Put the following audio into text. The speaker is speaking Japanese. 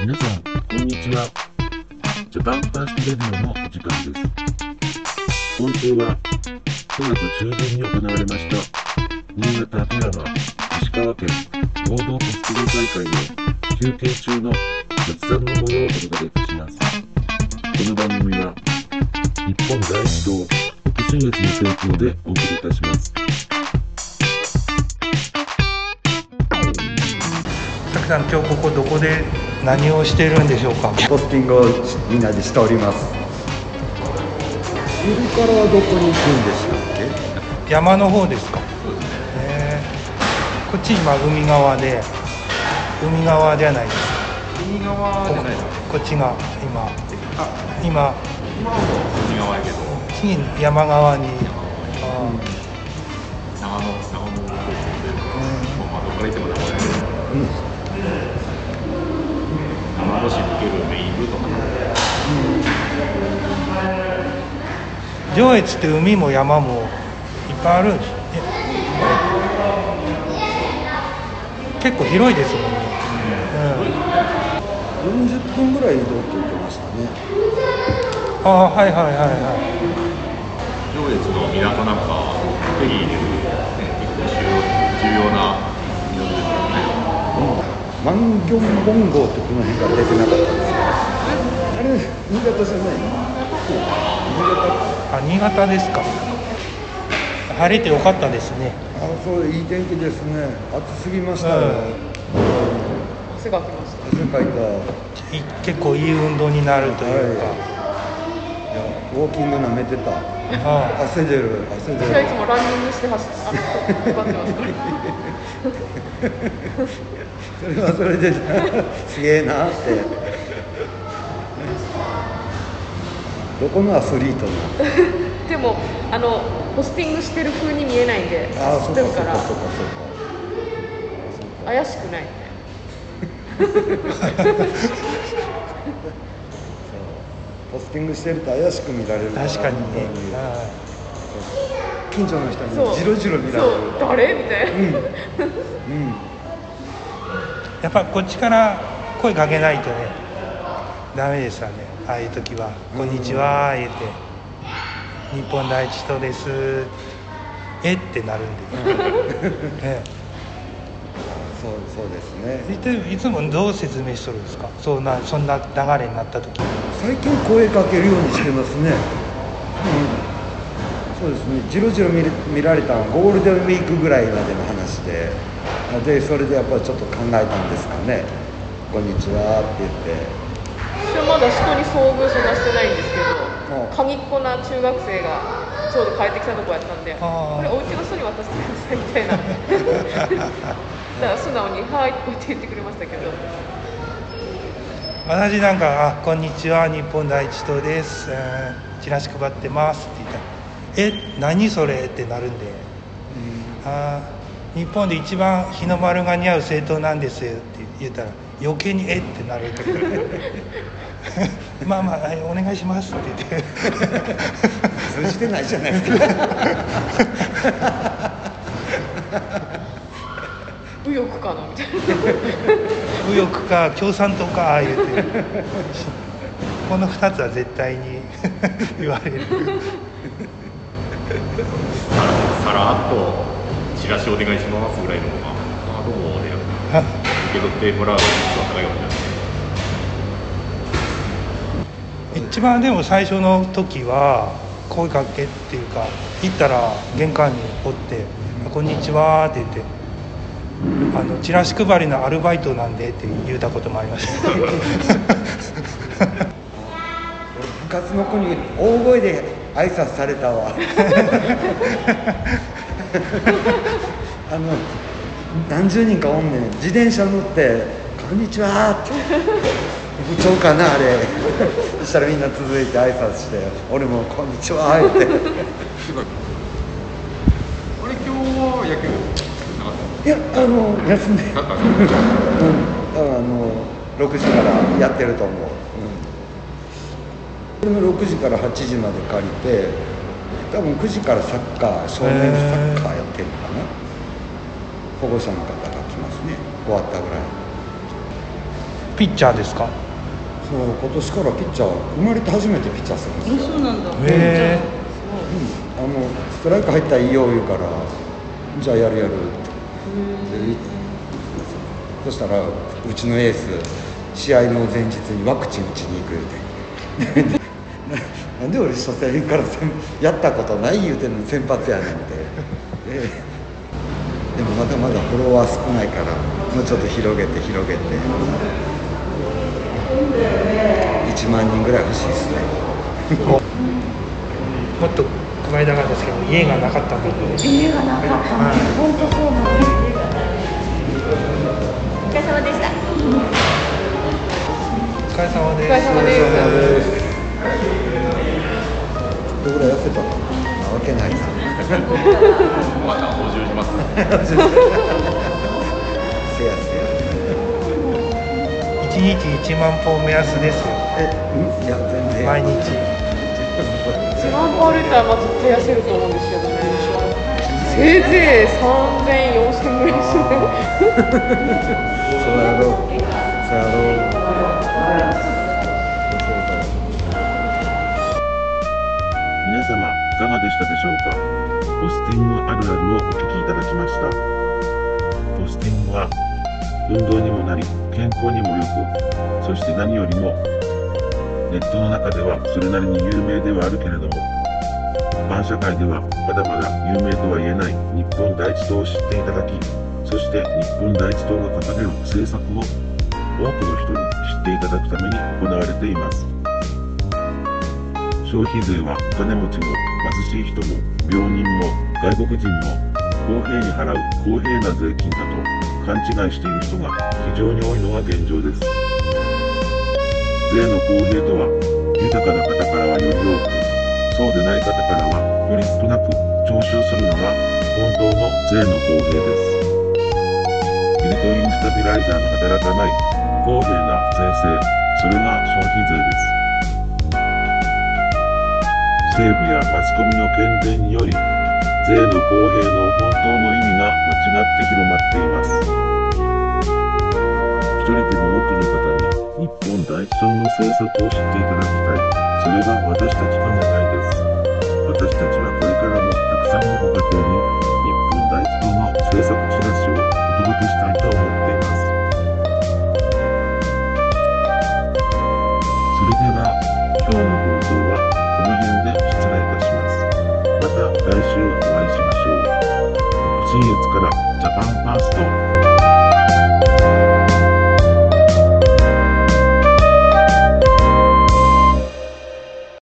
皆さん、こんにちは。ジャパンファーストレディオのお時間です。今週は9月中旬に行われました、新潟富山石川県合同コスプレ大会の休憩中の雑談の模様をお届けいたします。この番組は、日本第一党北信越の提供でお送りいたします。さん今日ここどこで何をしてるんでしょうか？ポスティングをみんなでしております。昼からはどこに行くんでしたっ山の方ですか？へーこっち今海側で海側じゃないです右側じゃないこっちが今あ今今は右側やけど。次に山側にあ長野長野高校で、まあどこから行っても長野やけどけうん長野市に行けるメインルートかなー上越って海も山もいっぱいあるんですえ結構広いですもんね、うん、40分ぐらい移動って言ってましたね。ああはいはいはいは上越の港なんかフェリーで、ね、結構重要なマンギョンボン号ってこの辺から出てなかったんですか？あれ新潟じゃないいあ新潟ですか。晴れてよかったですね。あそういい天気ですね。暑すぎましたよ、汗がきました。汗かいたい結構いい運動になるというか、い。やウォーキングなめてた。あ汗出る汗出私はいつるもランニングして走って、それはそれですげえなって。どこのアスリートな でも、あの、ポスティングしてる風に見えないんで、ああ知ってるから、そうかそうかそうか。怪しくない。ポスティングしてると怪しく見られる確かにね。近所の人。にジロジロ見られる誰？みたいな。うん。あやっぱこっちから声かけないとねダメですよね。ああいう時は「こんにちは」言って「日本第一党です」えってなるんで、えそうそうですね。えいついつもどう説明しとるんですか？そんなそんな流れになった時最近声かけるようにしてますね。うん。そうですね。じろじろ見られたゴールデンウィークぐらいまでの話ででそれでやっぱりちょっと考えたんですかね「こんにちは」って言って。私はまだ人に遭遇そんなしてないんですけどうん、鍵っ子な中学生がちょうど帰ってきたとこやったんで、これお家の人に渡してくださいみたいな。だから素直に「はい」って言ってくれましたけど。私なんか「あこんにちは日本第一党です、うんチラシ配ってます」って言った。ら「え何それ?」ってなるんで「あー日本で一番日の丸が似合う政党なんですよ」って言ったら余計に「えっ?」てなるんで まあまあはいお願いします」って言って。通じてないじゃないですか。右翼かなみたいな。右翼か共産党か言って。この2つは絶対に 言われる。さらっとチラシお願いします。ぐらいの方があどうもで受け取ってもらう率は高いかもしれない一番でも最初の時は声かけっていうか行ったら玄関におって「こんにちは」って言って「あのチラシ配りのアルバイトなんで」って言ったこともありました部活の子に大声で挨拶されたわ あの何十人かおんねん。自転車乗って「こんにちは」って部長かなあれ。そしたらみんな続いて挨拶して俺も「こんにちは」って。あれ今日は野球いやあの休んで。うん、あの6時からやってると思う、うん、これも6時から8時まで借りて多分9時からサッカー少年サッカーやってるのかな。保護者の方が来ますね。終わったぐらい。ピッチャーですか？そう今年からピッチャー生まれて初めてピッチャーするんですよ。そうなんだ。へあのストライク入ったらいいよ言うからじゃあやるやる。ってでそしたらうちのエース試合の前日にワクチン打ちに行く言うてな なんで俺初戦から先やったことない言うてんの先発やねんってででもまだまだフォロワー少ないからもうちょっと広げて広げて。1万人ぐらい欲しいですね。もっと配りたかったですけど家がなかったので。家がなかった。はい本当そうなんです。お疲れ様でした。お疲れ様ですお疲れ様ですどれぐらい痩せたの？なわけないな。また補充します。せやせや。1日1万歩目安ですよ。えうん？いや全然。毎日。1万歩歩いたらまず絶対痩せると思うんですけどねせいぜい3000、4000ぐらいですねそうやろう。そうやろう様、いかがでしたでしょうか？ポスティングあるあるをお聞きいただきました。ポスティングは、運動にもなり、健康にも良く、そして何よりも、ネットの中ではそれなりに有名ではあるけれども、一般社会ではまだまだ有名とは言えない日本第一党を知っていただき、そして日本第一党が掲げる政策を多くの人に知っていただくために行われています。消費税は金持ちも貧しい人も病人も外国人も公平に払う公平な税金だと勘違いしている人が非常に多いのが現状です。税の公平とは豊かな方からはより多く、そうでない方からはより少なく徴収するのが本当の税の公平です。ビルトインスタビライザーの働かない公平な税制、それが消費税です。政府やマスコミの喧伝により、税の公平の本当の意味が間違って広まっています。一人でも多くの方に日本第一党の政策を知っていただきたい。それが私たちの願いです。私たちはこれからもたくさんのご家庭に日本第一党の政策た来週お会いしましょう。新月からジャパンファースト